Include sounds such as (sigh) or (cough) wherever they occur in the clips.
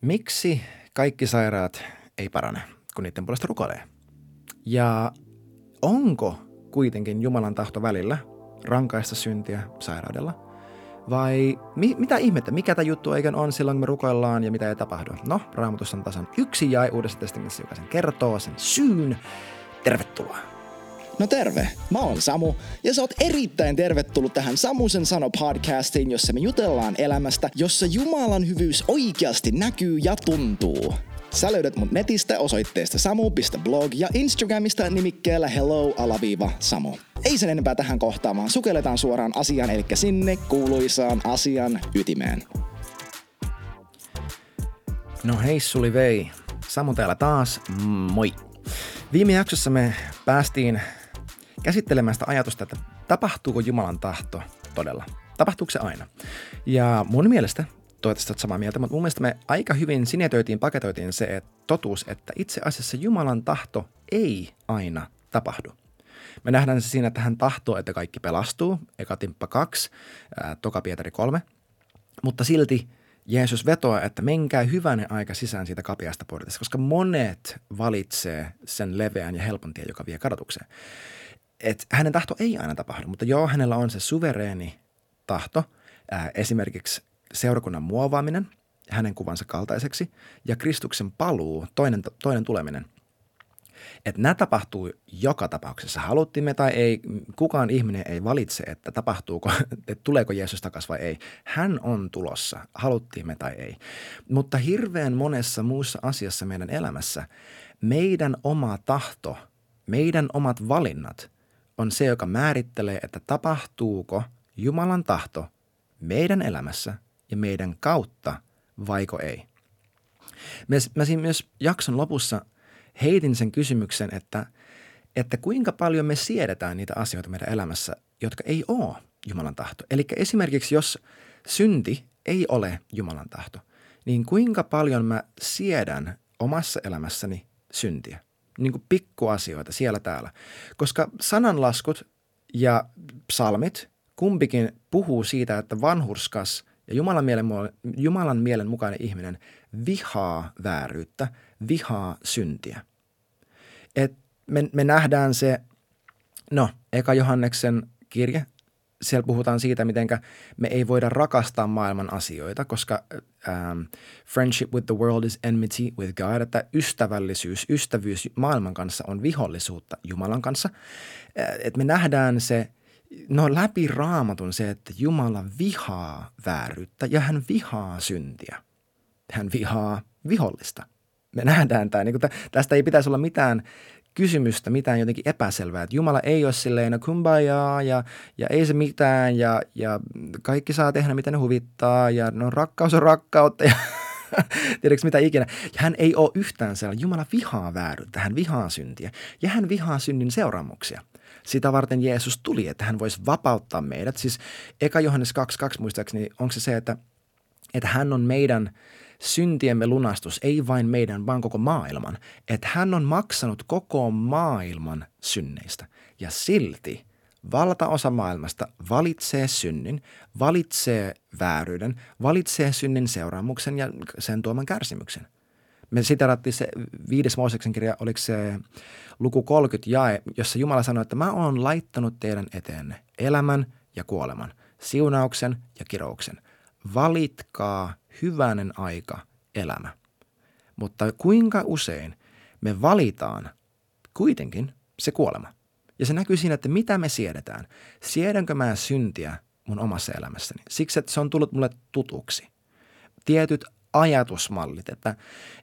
Miksi kaikki sairaat ei parane, kun niiden puolesta rukoilee? Ja onko kuitenkin Jumalan tahto välillä rankaista syntiä sairaudella? Vai mi- mitä ihmettä, mikä tämä juttu oikein on silloin, kun me rukoillaan ja mitä ei tapahdu? No, raamatussa on tasan yksi jae uudessa testamentissa, joka sen kertoo sen syyn. Tervetuloa! No terve, mä oon Samu ja sä oot erittäin tervetullut tähän Samusen sano podcastiin, jossa me jutellaan elämästä, jossa Jumalan hyvyys oikeasti näkyy ja tuntuu. Sä löydät mut netistä osoitteesta samu.blog ja Instagramista nimikkeellä hello-samu. Ei sen enempää tähän kohtaamaan, sukelletaan suoraan asiaan, eli sinne kuuluisaan asian ytimeen. No hei Suli vei, Samu täällä taas, moi! Viime jaksossa me päästiin käsittelemään sitä ajatusta, että tapahtuuko Jumalan tahto todella? Tapahtuuko se aina? Ja mun mielestä, toivottavasti olet samaa mieltä, mutta mun mielestä me aika hyvin sinetöitiin, paketoitiin se että totuus, että itse asiassa Jumalan tahto ei aina tapahdu. Me nähdään se siinä, että hän tahtoo, että kaikki pelastuu, eka timppa 2, ää, toka Pietari 3, mutta silti Jeesus vetoaa, että menkää hyvänen aika sisään siitä kapeasta portista, koska monet valitsee sen leveän ja helpon tien, joka vie kadotukseen että hänen tahto ei aina tapahdu, mutta joo, hänellä on se suvereeni tahto, ää, esimerkiksi seurakunnan muovaaminen hänen kuvansa kaltaiseksi ja Kristuksen paluu, toinen, toinen tuleminen. Että nämä tapahtuu joka tapauksessa, haluttiin me tai ei, kukaan ihminen ei valitse, että tapahtuuko, (laughs) että tuleeko Jeesus takaisin vai ei. Hän on tulossa, haluttiin me tai ei. Mutta hirveän monessa muussa asiassa meidän elämässä meidän oma tahto, meidän omat valinnat – on se, joka määrittelee, että tapahtuuko Jumalan tahto meidän elämässä ja meidän kautta vaiko ei. Mä siinä myös jakson lopussa heitin sen kysymyksen, että, että kuinka paljon me siedetään niitä asioita meidän elämässä, jotka ei ole Jumalan tahto. Eli esimerkiksi jos synti ei ole Jumalan tahto, niin kuinka paljon mä siedän omassa elämässäni syntiä? Niin kuin pikkuasioita siellä täällä. Koska sananlaskut ja psalmit kumpikin puhuu siitä, että vanhurskas ja Jumalan mielen, Jumalan mielen mukainen ihminen vihaa vääryyttä, vihaa syntiä. Et me, me nähdään se, no, eka Johanneksen kirje siellä puhutaan siitä, miten me ei voida rakastaa maailman asioita, koska um, friendship with the world is enmity with God, että ystävällisyys, ystävyys maailman kanssa on vihollisuutta Jumalan kanssa. Että me nähdään se, no läpi raamatun se, että Jumala vihaa vääryyttä ja hän vihaa syntiä. Hän vihaa vihollista. Me nähdään tämä, niin tästä ei pitäisi olla mitään kysymystä, mitään jotenkin epäselvää. Että Jumala ei ole silleen, no kumbajaa ja, ja ei se mitään ja, ja kaikki saa tehdä mitä ne huvittaa ja no rakkaus on rakkautta ja (laughs) tiedätkö mitä ikinä. Ja hän ei ole yhtään sellainen. Jumala vihaa vääryyttä, hän vihaa syntiä ja hän vihaa synnin seuraamuksia. Sitä varten Jeesus tuli, että hän voisi vapauttaa meidät. Siis eka Johannes 2.2 muistaakseni, onko se se, että, että hän on meidän – syntiemme lunastus, ei vain meidän, vaan koko maailman. Että hän on maksanut koko maailman synneistä. Ja silti valtaosa maailmasta valitsee synnin, valitsee vääryyden, valitsee synnin seuraamuksen ja sen tuoman kärsimyksen. Me siterattiin se viides Mooseksen kirja, oliko se luku 30 jae, jossa Jumala sanoi, että mä oon laittanut teidän eteenne elämän ja kuoleman, siunauksen ja kirouksen. Valitkaa hyvänen aika elämä. Mutta kuinka usein me valitaan kuitenkin se kuolema. Ja se näkyy siinä, että mitä me siedetään. Siedänkö mä syntiä mun omassa elämässäni? Siksi, että se on tullut mulle tutuksi. Tietyt ajatusmallit, että,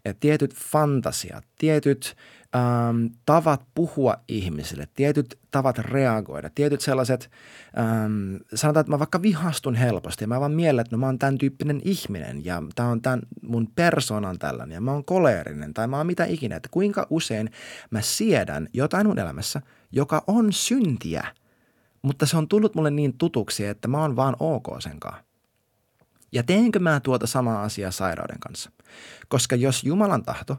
että tietyt fantasiat, tietyt ähm, tavat puhua ihmisille, tietyt tavat reagoida, tietyt sellaiset, ähm, sanotaan, että mä vaikka vihastun helposti ja mä vaan mielen, että no mä oon tämän tyyppinen ihminen ja tämä on tämän mun persoonan tällainen ja mä oon koleerinen tai mä oon mitä ikinä, että kuinka usein mä siedän jotain mun elämässä, joka on syntiä, mutta se on tullut mulle niin tutuksi, että mä oon vaan ok senkaan. Ja teenkö mä tuota samaa asiaa sairauden kanssa? Koska jos Jumalan tahto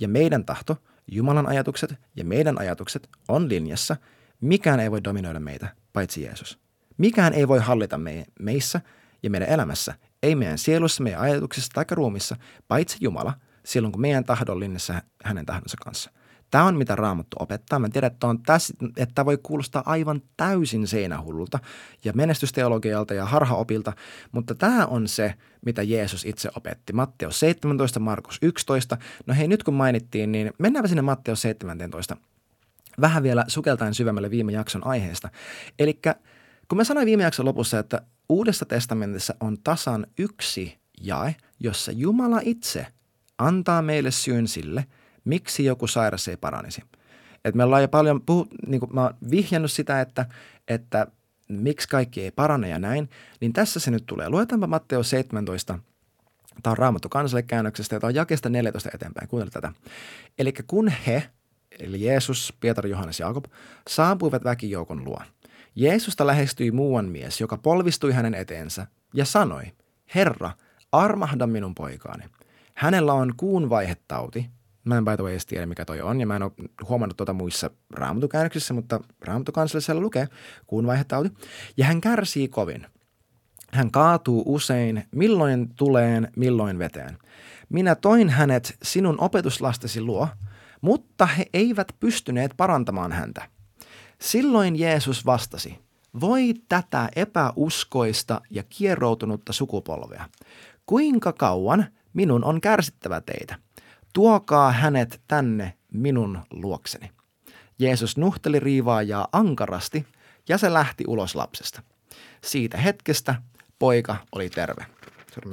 ja meidän tahto, Jumalan ajatukset ja meidän ajatukset on linjassa, mikään ei voi dominoida meitä, paitsi Jeesus. Mikään ei voi hallita me, meissä ja meidän elämässä ei meidän sielussa, meidän ajatuksissa tai ruumissa, paitsi Jumala, silloin kun meidän tahdon linjassa hänen tahdonsa kanssa. Tämä on mitä Raamattu opettaa. Mä tiedän, että, on tässä, että voi kuulostaa aivan täysin seinähullulta ja menestysteologialta ja harhaopilta, mutta tämä on se, mitä Jeesus itse opetti. Matteus 17, Markus 11. No hei, nyt kun mainittiin, niin mennäänpä sinne Matteus 17 vähän vielä sukeltain syvemmälle viime jakson aiheesta. Eli kun mä sanoin viime jakson lopussa, että Uudessa testamentissa on tasan yksi jae, jossa Jumala itse antaa meille syyn sille, miksi joku sairas ei paranisi. Et me ollaan jo paljon puhu, niin kuin mä oon vihjannut sitä, että, että miksi kaikki ei parane ja näin, niin tässä se nyt tulee. Luetaanpa Matteo 17, Tämä on Raamattu kansalle käännöksestä ja tämä on jakesta 14 eteenpäin. Kuuntele tätä. Eli kun he, eli Jeesus, Pietari, Johannes ja Jakob, saapuivat väkijoukon luo. Jeesusta lähestyi muuan mies, joka polvistui hänen eteensä ja sanoi, Herra, armahda minun poikaani. Hänellä on kuun vaihetauti. Mä en by the way edes tiedä, mikä toi on, ja mä en ole huomannut tuota muissa raamatukäännöksissä, mutta raamatukansallisella lukee kuun vaihetauti. Ja hän kärsii kovin. Hän kaatuu usein, milloin tuleen, milloin veteen. Minä toin hänet sinun opetuslastesi luo, mutta he eivät pystyneet parantamaan häntä. Silloin Jeesus vastasi, voi tätä epäuskoista ja kieroutunutta sukupolvea. Kuinka kauan minun on kärsittävä teitä? Tuokaa hänet tänne minun luokseni. Jeesus nuhteli riivaajaa ankarasti ja se lähti ulos lapsesta. Siitä hetkestä poika oli terve.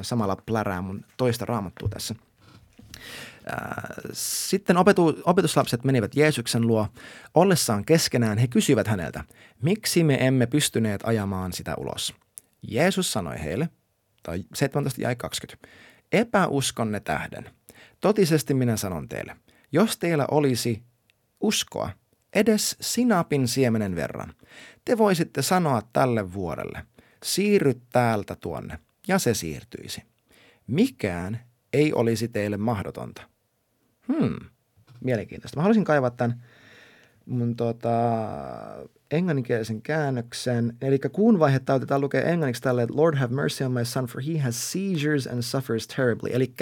Samalla plärää mun toista raamattua tässä. Sitten opetu, opetuslapset menivät Jeesuksen luo. Ollessaan keskenään he kysyivät häneltä, miksi me emme pystyneet ajamaan sitä ulos. Jeesus sanoi heille, tai 17 jäi 20, epäuskonne tähden. Totisesti minä sanon teille, jos teillä olisi uskoa, edes sinapin siemenen verran, te voisitte sanoa tälle vuorelle, siirry täältä tuonne, ja se siirtyisi. Mikään ei olisi teille mahdotonta. Hmm, mielenkiintoista. Mä haluaisin kaivaa tämän mun tota, englanninkielisen käännöksen. Eli kuun vaihetta otetaan lukee englanniksi tälle, että Lord have mercy on my son, for he has seizures and suffers terribly. Eli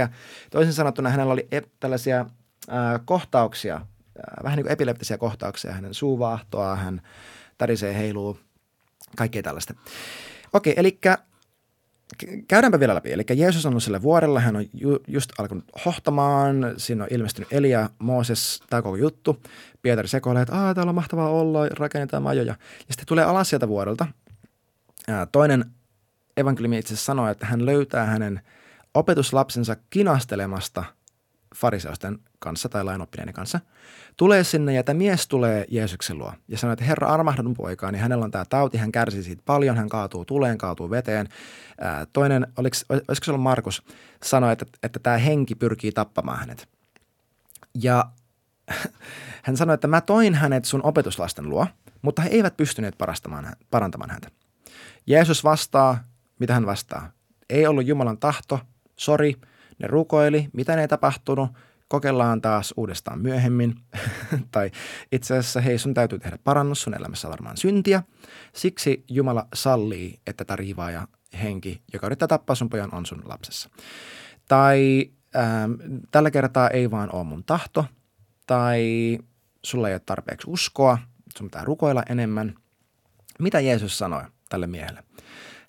toisin sanottuna hänellä oli ep- tällaisia äh, kohtauksia, äh, vähän niin kuin epileptisiä kohtauksia. Hänen suu vaahtoa, hän tärisee, heiluu, kaikkea tällaista. Okei, eli käydäänpä vielä läpi. Eli Jeesus on ollut sillä vuorella, hän on ju, just alkanut hohtamaan, siinä on ilmestynyt Elia, Mooses, tämä koko juttu. Pietari sekoilee, että täällä on mahtavaa olla, rakennetaan majoja. Ja sitten tulee alas sieltä vuorelta. Toinen evankeliumi itse sanoo, että hän löytää hänen opetuslapsensa kinastelemasta – fariseusten kanssa tai lainoppineiden kanssa, tulee sinne ja tämä mies tulee Jeesuksen luo ja sanoo, että Herra armahda mun poikaa, niin hänellä on tämä tauti, hän kärsii siitä paljon, hän kaatuu tuleen, kaatuu veteen. Ää, toinen, oliko, olisiko se ollut Markus, sanoi, että, että tämä henki pyrkii tappamaan hänet. Ja (laughs) hän sanoi, että mä toin hänet sun opetuslasten luo, mutta he eivät pystyneet parantamaan häntä. Jeesus vastaa, mitä hän vastaa? Ei ollut Jumalan tahto, sori – ne rukoili, mitä ne ei tapahtunut, kokeillaan taas uudestaan myöhemmin. (laughs) tai itse asiassa hei, sun täytyy tehdä parannus, sun elämässä varmaan syntiä. Siksi Jumala sallii, että tämä ja henki, joka yrittää tappaa sun pojan, on sun lapsessa. Tai ähm, tällä kertaa ei vaan ole mun tahto, tai sulla ei ole tarpeeksi uskoa, sun pitää rukoilla enemmän. Mitä Jeesus sanoi tälle miehelle?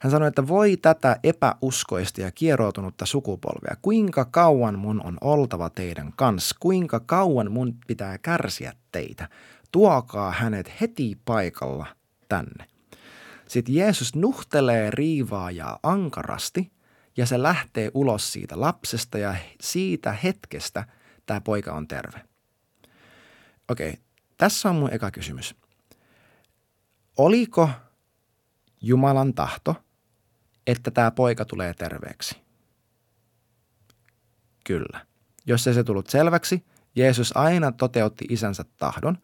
Hän sanoi, että voi tätä epäuskoista ja kieroutunutta sukupolvea, kuinka kauan mun on oltava teidän kanssa, kuinka kauan mun pitää kärsiä teitä. Tuokaa hänet heti paikalla tänne. Sitten Jeesus nuhtelee riivaajaa ankarasti ja se lähtee ulos siitä lapsesta ja siitä hetkestä tämä poika on terve. Okei, tässä on mun eka kysymys. Oliko Jumalan tahto – että tämä poika tulee terveeksi? Kyllä. Jos ei se tullut selväksi, Jeesus aina toteutti isänsä tahdon.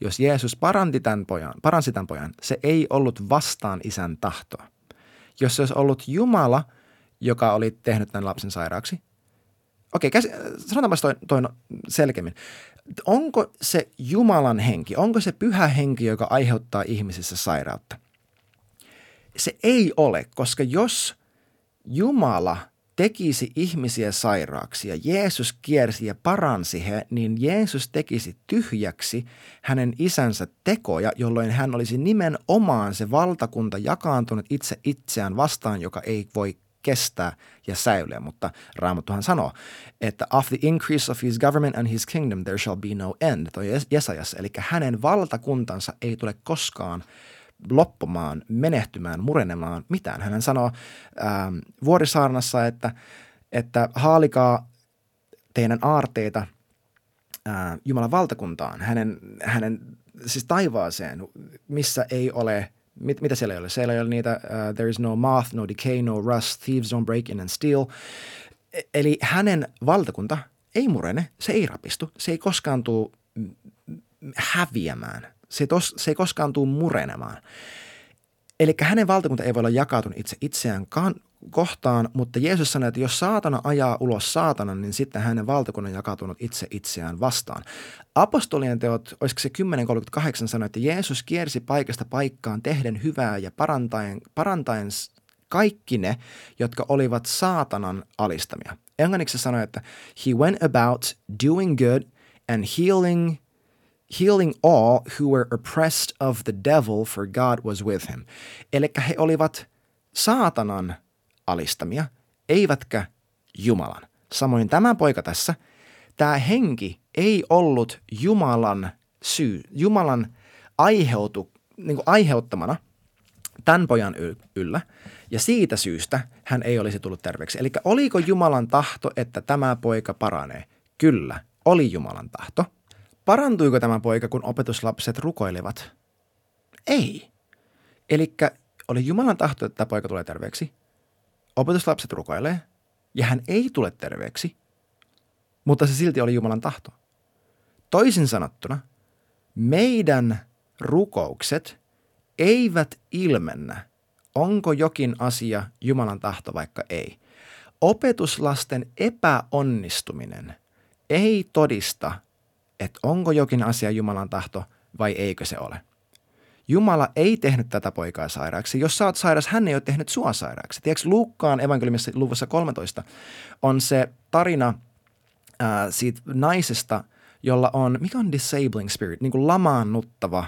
Jos Jeesus paranti tämän pojan, paransi tämän pojan, se ei ollut vastaan isän tahtoa. Jos se olisi ollut Jumala, joka oli tehnyt tämän lapsen sairaaksi, okei, käsi, sanotaanpa toi, toi selkeämmin. Onko se Jumalan henki, onko se pyhä henki, joka aiheuttaa ihmisissä sairautta? Se ei ole, koska jos Jumala tekisi ihmisiä sairaaksi ja Jeesus kiersi ja paransi he, niin Jeesus tekisi tyhjäksi hänen isänsä tekoja, jolloin hän olisi nimenomaan se valtakunta jakaantunut itse itseään vastaan, joka ei voi kestää ja säilyä. Mutta Raamattuhan sanoo, että of the increase of his government and his kingdom there shall be no end, toi Jesajas, eli hänen valtakuntansa ei tule koskaan loppumaan, menehtymään, murenemaan mitään. Hän sanoo ähm, vuorisaarnassa, että, että haalikaa teidän aarteita äh, Jumalan valtakuntaan, hänen, hänen siis taivaaseen, missä ei ole, mit, mitä siellä ei ole? Siellä ei ole niitä, uh, there is no moth, no decay, no rust, thieves don't break in and steal. E, eli hänen valtakunta ei murene, se ei rapistu, se ei koskaan tule häviämään – se, tos, se ei koskaan tule murenemaan. Eli hänen valtakunta ei voi olla jakautunut itse itseään kohtaan, mutta Jeesus sanoi, että jos saatana ajaa ulos saatanan, niin sitten hänen valtakunnan jakautunut itse itseään vastaan. Apostolien teot, olisiko se 10.38 sanoi, että Jeesus kiersi paikasta paikkaan tehden hyvää ja parantaen, parantaen kaikki ne, jotka olivat saatanan alistamia. Englanniksi sanoi, että he went about doing good and healing – healing all who were oppressed of the devil, for God was with him. Eli he olivat saatanan alistamia, eivätkä Jumalan. Samoin tämä poika tässä, tämä henki ei ollut Jumalan syy, Jumalan aiheutu, niin aiheuttamana tämän pojan yllä, ja siitä syystä hän ei olisi tullut terveeksi. Eli oliko Jumalan tahto, että tämä poika paranee? Kyllä, oli Jumalan tahto – Parantuiko tämä poika, kun opetuslapset rukoilivat? Ei. Eli oli Jumalan tahto, että tämä poika tulee terveeksi. Opetuslapset rukoilee ja hän ei tule terveeksi, mutta se silti oli Jumalan tahto. Toisin sanottuna, meidän rukoukset eivät ilmennä, onko jokin asia Jumalan tahto vaikka ei. Opetuslasten epäonnistuminen ei todista että onko jokin asia Jumalan tahto vai eikö se ole. Jumala ei tehnyt tätä poikaa sairaaksi. Jos sä oot sairas, hän ei ole tehnyt sua sairaaksi. Tiedätkö, Luukkaan evankeliumissa luvussa 13 on se tarina ää, siitä naisesta, jolla on, mikä on disabling spirit, niin kuin lamaannuttava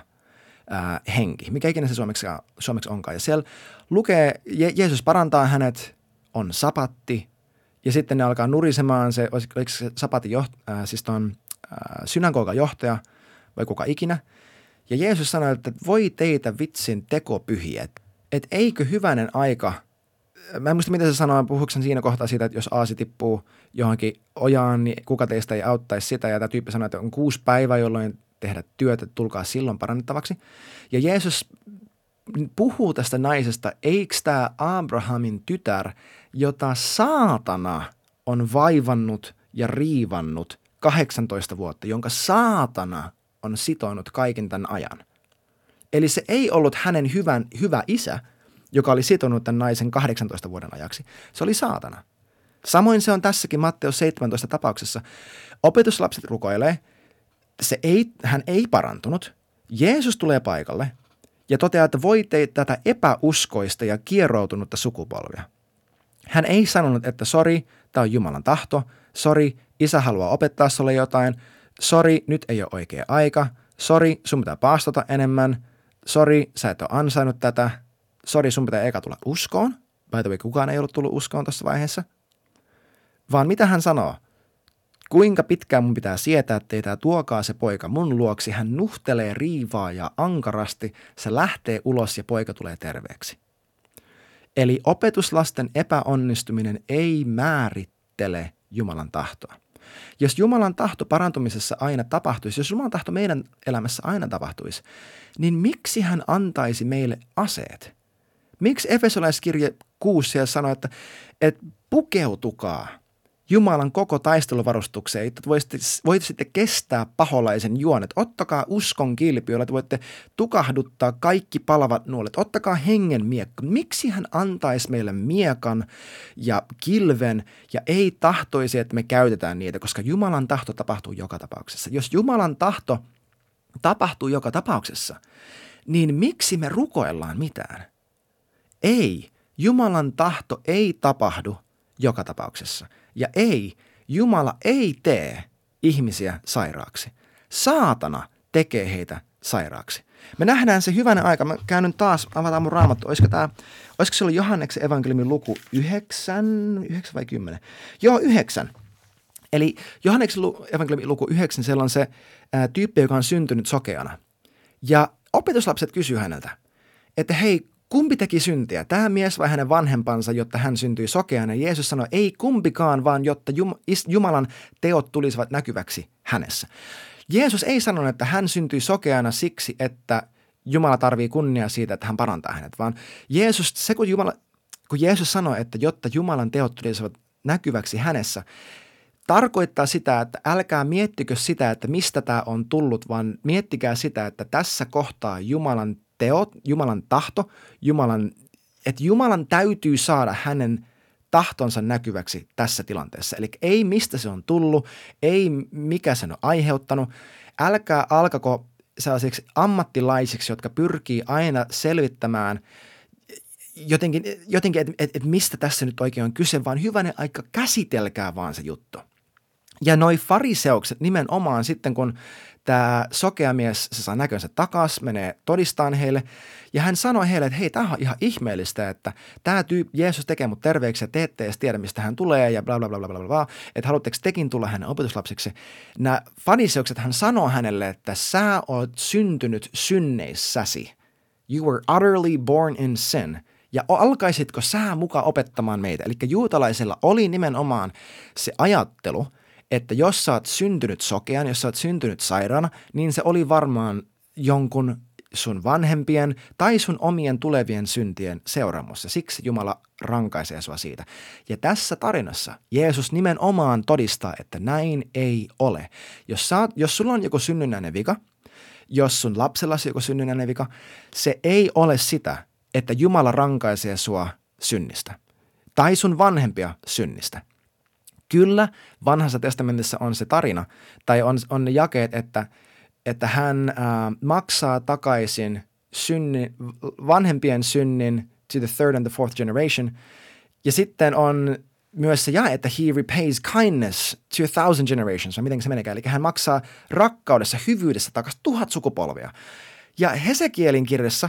ää, henki. Mikä ikinä se suomeksi, suomeksi onkaan. Ja siellä lukee, Je- Jeesus parantaa hänet, on sapatti, ja sitten ne alkaa nurisemaan, se, oliko se sapatin joht, ää, siis ton synagogan johtaja vai kuka ikinä. Ja Jeesus sanoi, että voi teitä vitsin tekopyhiä, että eikö hyvänen aika, mä en muista mitä se sanoi, puhuiko siinä kohtaa siitä, että jos aasi tippuu johonkin ojaan, niin kuka teistä ei auttaisi sitä. Ja tämä tyyppi sanoi, että on kuusi päivää, jolloin tehdä työtä, tulkaa silloin parannettavaksi. Ja Jeesus puhuu tästä naisesta, eikö tämä Abrahamin tytär, jota saatana on vaivannut ja riivannut 18 vuotta, jonka saatana on sitonut kaiken tämän ajan. Eli se ei ollut hänen hyvän, hyvä isä, joka oli sitonut tämän naisen 18 vuoden ajaksi. Se oli saatana. Samoin se on tässäkin Matteus 17 tapauksessa. Opetuslapset rukoilee, se ei, hän ei parantunut. Jeesus tulee paikalle ja toteaa, että voi teitä tätä epäuskoista ja kieroutunutta sukupolvia. Hän ei sanonut, että sori, tämä on Jumalan tahto, sori, isä haluaa opettaa sulle jotain, sori, nyt ei ole oikea aika, sori, sun pitää paastota enemmän, sori, sä et ole ansainnut tätä, sori, sun pitää eka tulla uskoon, by the way, kukaan ei ollut tullut uskoon tuossa vaiheessa, vaan mitä hän sanoo? Kuinka pitkään mun pitää sietää teitä, tuokaa se poika mun luoksi. Hän nuhtelee riivaa ja ankarasti, se lähtee ulos ja poika tulee terveeksi. Eli opetuslasten epäonnistuminen ei määrittele Jumalan tahtoa. Jos Jumalan tahto parantumisessa aina tapahtuisi, jos Jumalan tahto meidän elämässä aina tapahtuisi, niin miksi hän antaisi meille aseet? Miksi Efesolaiskirje 6 siellä sanoo, että, että pukeutukaa – Jumalan koko taisteluvarustukseen, että voisitte, voitte sitten kestää paholaisen juonet. Ottakaa uskon kilpi, jolla te voitte tukahduttaa kaikki palavat nuolet. Ottakaa hengen miekka. Miksi hän antaisi meille miekan ja kilven ja ei tahtoisi, että me käytetään niitä, koska Jumalan tahto tapahtuu joka tapauksessa. Jos Jumalan tahto tapahtuu joka tapauksessa, niin miksi me rukoillaan mitään? Ei. Jumalan tahto ei tapahdu joka tapauksessa. Ja ei, Jumala ei tee ihmisiä sairaaksi. Saatana tekee heitä sairaaksi. Me nähdään se hyvänä aika. Mä käyn taas, avataan mun raamattu. Olisiko, tää, olisiko se ollut Johanneksen evankeliumin luku 9, 9 vai 10? Joo, 9. Eli Johanneksen evankeliumin luku 9, siellä on se ää, tyyppi, joka on syntynyt sokeana. Ja opetuslapset kysyy häneltä, että hei, kumpi teki syntiä, tämä mies vai hänen vanhempansa, jotta hän syntyi sokeana? Jeesus sanoi, ei kumpikaan, vaan jotta Jumalan teot tulisivat näkyväksi hänessä. Jeesus ei sanonut, että hän syntyi sokeana siksi, että Jumala tarvii kunnia siitä, että hän parantaa hänet, vaan Jeesus, se kun, Jumala, kun Jeesus sanoi, että jotta Jumalan teot tulisivat näkyväksi hänessä, tarkoittaa sitä, että älkää miettikö sitä, että mistä tämä on tullut, vaan miettikää sitä, että tässä kohtaa Jumalan teot, Jumalan tahto, Jumalan, että Jumalan täytyy saada hänen tahtonsa näkyväksi tässä tilanteessa. Eli ei mistä se on tullut, ei mikä sen on aiheuttanut. Älkää alkako sellaisiksi ammattilaisiksi, jotka pyrkii aina selvittämään jotenkin, jotenkin että et, et mistä tässä nyt oikein on kyse, vaan hyvänen aika käsitelkää vaan se juttu. Ja noi fariseukset nimenomaan sitten, kun tämä sokea mies, se saa näkönsä takas, menee todistaan heille. Ja hän sanoi heille, että hei, tämä on ihan ihmeellistä, että tämä tyyppi, Jeesus tekee mut terveeksi ja te ette edes tiedä, mistä hän tulee ja bla bla bla bla bla bla, että haluatteko tekin tulla hänen opetuslapsiksi. Nämä fariseukset, hän sanoo hänelle, että sä oot syntynyt synneissäsi. You were utterly born in sin. Ja alkaisitko sä mukaan opettamaan meitä? Eli juutalaisilla oli nimenomaan se ajattelu – että jos sä oot syntynyt sokean, jos sä oot syntynyt sairaana, niin se oli varmaan jonkun sun vanhempien tai sun omien tulevien syntien seuraamus. Ja siksi Jumala rankaisee sua siitä. Ja tässä tarinassa Jeesus nimenomaan todistaa, että näin ei ole. Jos, sä jos sulla on joku synnynnäinen vika, jos sun lapsellasi joku synnynnäinen vika, se ei ole sitä, että Jumala rankaisee sua synnistä tai sun vanhempia synnistä. Kyllä, vanhassa testamentissa on se tarina, tai on, on ne jakeet, että, että hän äh, maksaa takaisin synni, vanhempien synnin to the third and the fourth generation. Ja sitten on myös se jae, että he repays kindness to a thousand generations, vai miten se menee. Eli hän maksaa rakkaudessa, hyvyydessä takaisin tuhat sukupolvia. Ja Hesekielin kirjassa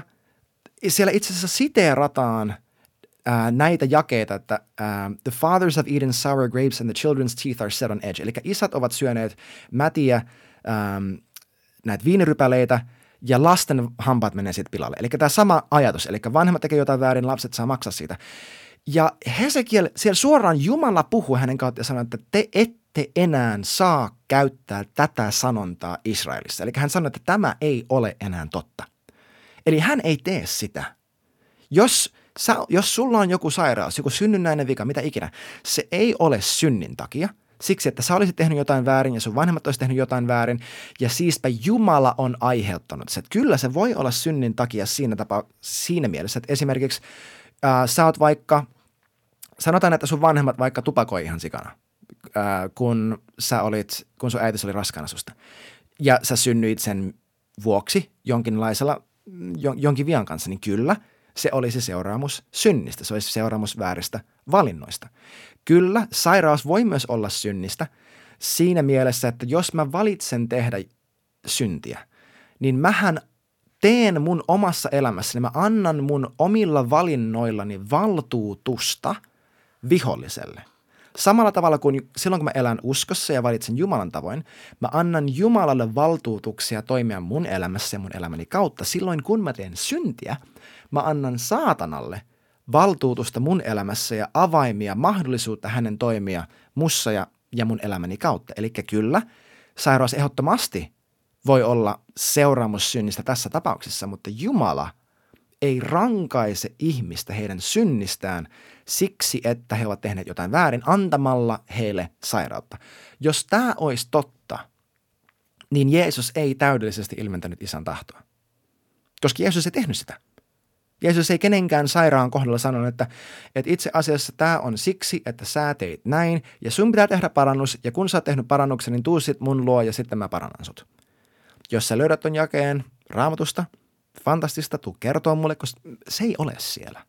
siellä itse asiassa siteerataan – ää, näitä jakeita, että ää, the fathers have eaten sour grapes and the children's teeth are set on edge. Eli isät ovat syöneet mätiä ää, näitä viinirypäleitä ja lasten hampaat menee siitä pilalle. Eli tämä sama ajatus, eli vanhemmat tekee jotain väärin, lapset saa maksaa siitä. Ja Hesekiel, siellä suoraan Jumala puhuu hänen kautta ja sanoo, että te ette enää saa käyttää tätä sanontaa Israelissa. Eli hän sanoi, että tämä ei ole enää totta. Eli hän ei tee sitä. Jos Sä, jos sulla on joku sairaus, joku synnynnäinen vika, mitä ikinä, se ei ole synnin takia. Siksi, että sä olisit tehnyt jotain väärin ja sun vanhemmat olisivat tehnyt jotain väärin. Ja siispä Jumala on aiheuttanut se. Kyllä se voi olla synnin takia siinä, tapa, siinä mielessä, että esimerkiksi äh, sä oot vaikka, sanotaan, että sun vanhemmat vaikka tupakoi ihan sikana, äh, kun sä olit, kun sun äitisi oli raskaana susta. Ja sä synnyit sen vuoksi jonkinlaisella, jonkin vian kanssa, niin kyllä – se olisi seuraamus synnistä, se olisi seuraamus vääristä valinnoista. Kyllä, sairaus voi myös olla synnistä siinä mielessä, että jos mä valitsen tehdä syntiä, niin mähän teen mun omassa elämässäni, mä annan mun omilla valinnoillani valtuutusta viholliselle. Samalla tavalla kuin silloin, kun mä elän uskossa ja valitsen Jumalan tavoin, mä annan Jumalalle valtuutuksia toimia mun elämässä ja mun elämäni kautta. Silloin, kun mä teen syntiä, mä annan saatanalle valtuutusta mun elämässä ja avaimia, mahdollisuutta hänen toimia mussa ja, ja mun elämäni kautta. Eli kyllä, sairaus ehdottomasti voi olla seuraamus synnistä tässä tapauksessa, mutta Jumala ei rankaise ihmistä heidän synnistään siksi, että he ovat tehneet jotain väärin antamalla heille sairautta. Jos tämä olisi totta, niin Jeesus ei täydellisesti ilmentänyt isän tahtoa. Koska Jeesus ei tehnyt sitä. Jeesus ei kenenkään sairaan kohdalla sanonut, että, että itse asiassa tämä on siksi, että sä teit näin ja sun pitää tehdä parannus ja kun sä oot tehnyt parannuksen, niin tuu sit mun luo ja sitten mä parannan sut. Jos sä löydät ton jakeen raamatusta, fantastista, tuu kertoa mulle, koska se ei ole siellä.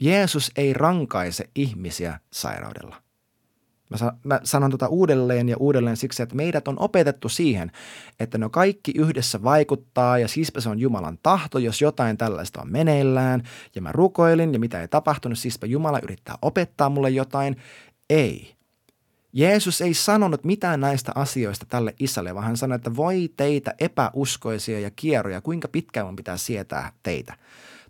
Jeesus ei rankaise ihmisiä sairaudella. Mä, sa- mä sanon tota uudelleen ja uudelleen siksi, että meidät on opetettu siihen, että ne kaikki yhdessä vaikuttaa ja siispä se on Jumalan tahto, jos jotain tällaista on meneillään ja mä rukoilin ja mitä ei tapahtunut, siispä Jumala yrittää opettaa mulle jotain. Ei. Jeesus ei sanonut mitään näistä asioista tälle isälle, vaan hän sanoi, että voi teitä epäuskoisia ja kierroja, kuinka pitkään mun pitää sietää teitä.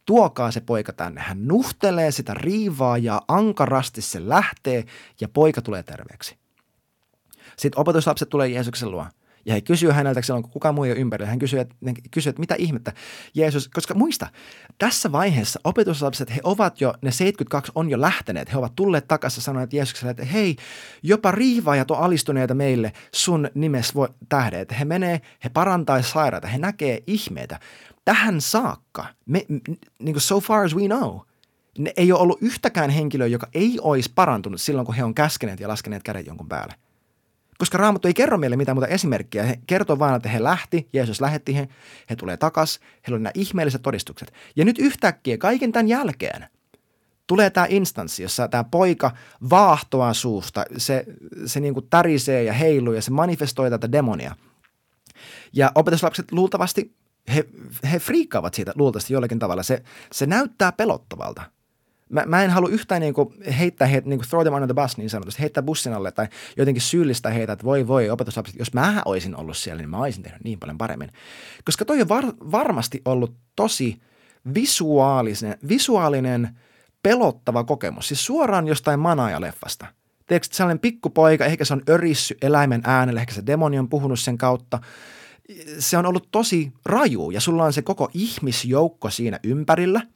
Tuokaa se poika tänne. Hän nuhtelee sitä riivaa ja ankarasti se lähtee ja poika tulee terveeksi. Sitten opetuslapset tulee Jeesuksen luo. Ja he kysyy häneltä silloin, kun kukaan muu ei ympärillä. Hän kysyy, että, kysyy, että mitä ihmettä Jeesus, koska muista, tässä vaiheessa opetuslapset, he ovat jo, ne 72 on jo lähteneet. He ovat tulleet takaisin sanoneet Jeesukselle, että hei, jopa riivaajat on alistuneita meille sun nimes tähden. He menee, he parantaa sairaita, he näkee ihmeitä. Tähän saakka, me, niin kuin so far as we know, ne ei ole ollut yhtäkään henkilöä, joka ei olisi parantunut silloin, kun he on käskeneet ja laskeneet kädet jonkun päälle koska Raamattu ei kerro meille mitään muuta esimerkkiä. He kertoo vain, että he lähti, Jeesus lähetti he, he tulee takas, heillä on nämä ihmeelliset todistukset. Ja nyt yhtäkkiä kaiken tämän jälkeen tulee tämä instanssi, jossa tämä poika vaahtoaa suusta, se, se niin kuin tärisee ja heiluu ja se manifestoi tätä demonia. Ja opetuslapset luultavasti, he, he friikkaavat siitä luultavasti jollakin tavalla. Se, se näyttää pelottavalta mä, mä en halua yhtään niinku heittää heitä, niinku throw them under the bus niin sanotusti, heittää bussin alle tai jotenkin syyllistää heitä, että voi voi opetuslapset, jos mä olisin ollut siellä, niin mä olisin tehnyt niin paljon paremmin. Koska toi on var, varmasti ollut tosi visuaalinen, visuaalinen pelottava kokemus, siis suoraan jostain manaajaleffasta. Tiedätkö, sellainen pikkupoika, ehkä se on örissy eläimen äänellä, ehkä se demoni on puhunut sen kautta. Se on ollut tosi raju ja sulla on se koko ihmisjoukko siinä ympärillä –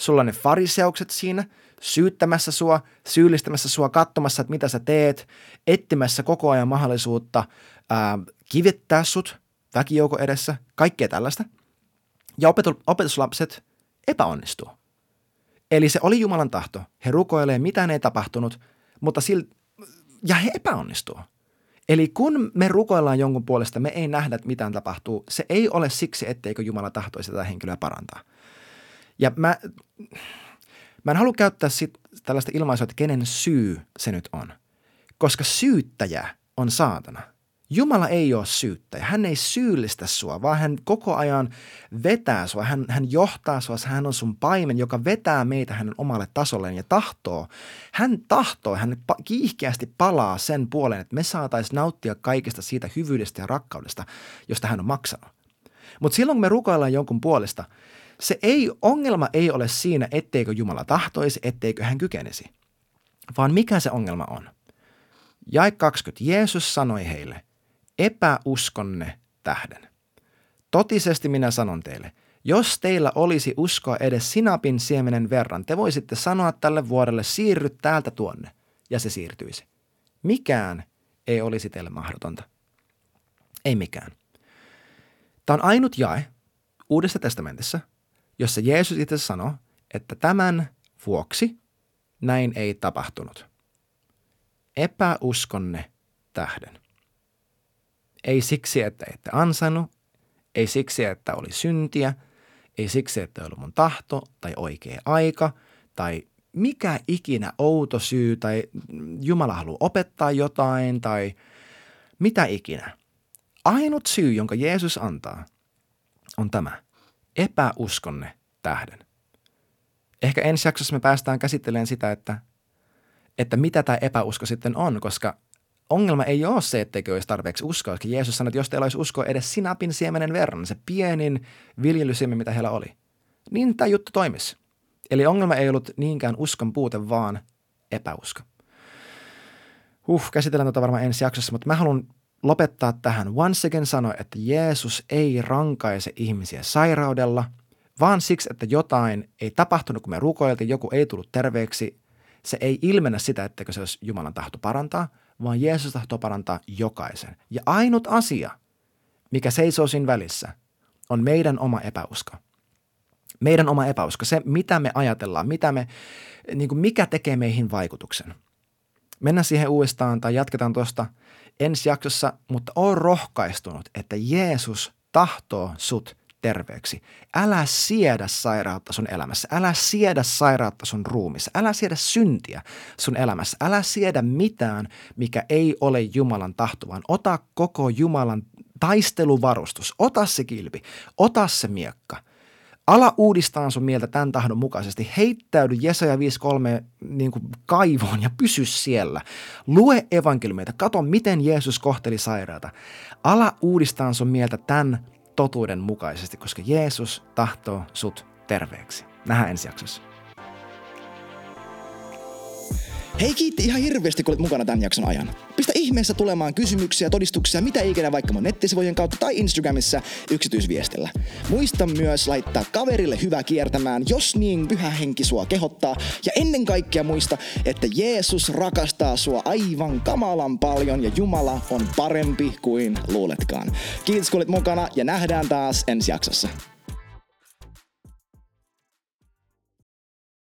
sulla on ne fariseukset siinä syyttämässä sua, syyllistämässä sua, katsomassa, että mitä sä teet, etsimässä koko ajan mahdollisuutta ää, kivittää sut väkijouko edessä, kaikkea tällaista. Ja opetuslapset epäonnistuu. Eli se oli Jumalan tahto. He rukoilee, mitään ei tapahtunut, mutta sil... ja he epäonnistuu. Eli kun me rukoillaan jonkun puolesta, me ei nähdä, että mitään tapahtuu. Se ei ole siksi, etteikö Jumala tahtoisi tätä henkilöä parantaa. Ja mä, mä en halua käyttää sit tällaista ilmaisua, että kenen syy se nyt on. Koska syyttäjä on saatana. Jumala ei ole syyttäjä. Hän ei syyllistä sua, vaan hän koko ajan vetää sua. Hän, hän johtaa sua. Hän on sun paimen, joka vetää meitä hänen omalle tasolleen ja tahtoo. Hän tahtoo, hän kiihkeästi palaa sen puoleen, että me saataisiin nauttia kaikesta siitä hyvyydestä ja rakkaudesta, josta hän on maksanut. Mutta silloin, kun me rukoillaan jonkun puolesta – se ei, ongelma ei ole siinä, etteikö Jumala tahtoisi, etteikö hän kykenisi, vaan mikä se ongelma on. Jae 20. Jeesus sanoi heille, epäuskonne tähden. Totisesti minä sanon teille, jos teillä olisi uskoa edes sinapin siemenen verran, te voisitte sanoa tälle vuodelle, siirry täältä tuonne, ja se siirtyisi. Mikään ei olisi teille mahdotonta. Ei mikään. Tämä on ainut jae Uudessa testamentissa, jossa Jeesus itse sanoi, että tämän vuoksi näin ei tapahtunut. Epäuskonne tähden. Ei siksi, että ette ansainnut, ei siksi, että oli syntiä, ei siksi, että ollut mun tahto tai oikea aika tai mikä ikinä outo syy tai Jumala haluaa opettaa jotain tai mitä ikinä. Ainut syy, jonka Jeesus antaa, on tämä epäuskonne tähden. Ehkä ensi jaksossa me päästään käsittelemään sitä, että, että mitä tämä epäusko sitten on, koska ongelma ei ole se, etteikö olisi tarpeeksi uskoa. Koska Jeesus sanoi, että jos teillä olisi uskoa edes sinapin siemenen verran, se pienin viljelysiemen, mitä heillä oli, niin tämä juttu toimisi. Eli ongelma ei ollut niinkään uskon puute, vaan epäusko. Huh, käsitellään tätä varmaan ensi jaksossa, mutta mä haluan lopettaa tähän. Once again sanoi, että Jeesus ei rankaise ihmisiä sairaudella, vaan siksi, että jotain ei tapahtunut, kun me rukoiltiin, joku ei tullut terveeksi. Se ei ilmennä sitä, että se olisi Jumalan tahto parantaa, vaan Jeesus tahtoo parantaa jokaisen. Ja ainut asia, mikä seisoo siinä välissä, on meidän oma epäusko. Meidän oma epäusko, se mitä me ajatellaan, mitä me, niin kuin mikä tekee meihin vaikutuksen. Mennään siihen uudestaan tai jatketaan tuosta ensi jaksossa, mutta on rohkaistunut, että Jeesus tahtoo sut terveeksi. Älä siedä sairautta sun elämässä. Älä siedä sairautta sun ruumissa. Älä siedä syntiä sun elämässä. Älä siedä mitään, mikä ei ole Jumalan tahto, vaan ota koko Jumalan taisteluvarustus. Ota se kilpi, ota se miekka. Ala uudistaa sun mieltä tämän tahdon mukaisesti. Heittäydy Jesaja 5.3 niin kaivoon ja pysy siellä. Lue evankeliumeita. Kato, miten Jeesus kohteli sairaata. Ala uudistaa sun mieltä tämän totuuden mukaisesti, koska Jeesus tahtoo sut terveeksi. Nähdään ensi jaksossa. Hei kiitti ihan hirveästi, kun olet mukana tämän jakson ajan. Pistä ihmeessä tulemaan kysymyksiä, todistuksia, mitä ikinä vaikka mun nettisivujen kautta tai Instagramissa yksityisviestillä. Muista myös laittaa kaverille hyvä kiertämään, jos niin pyhä henki sua kehottaa. Ja ennen kaikkea muista, että Jeesus rakastaa sua aivan kamalan paljon ja Jumala on parempi kuin luuletkaan. Kiitos kun olit mukana ja nähdään taas ensi jaksossa.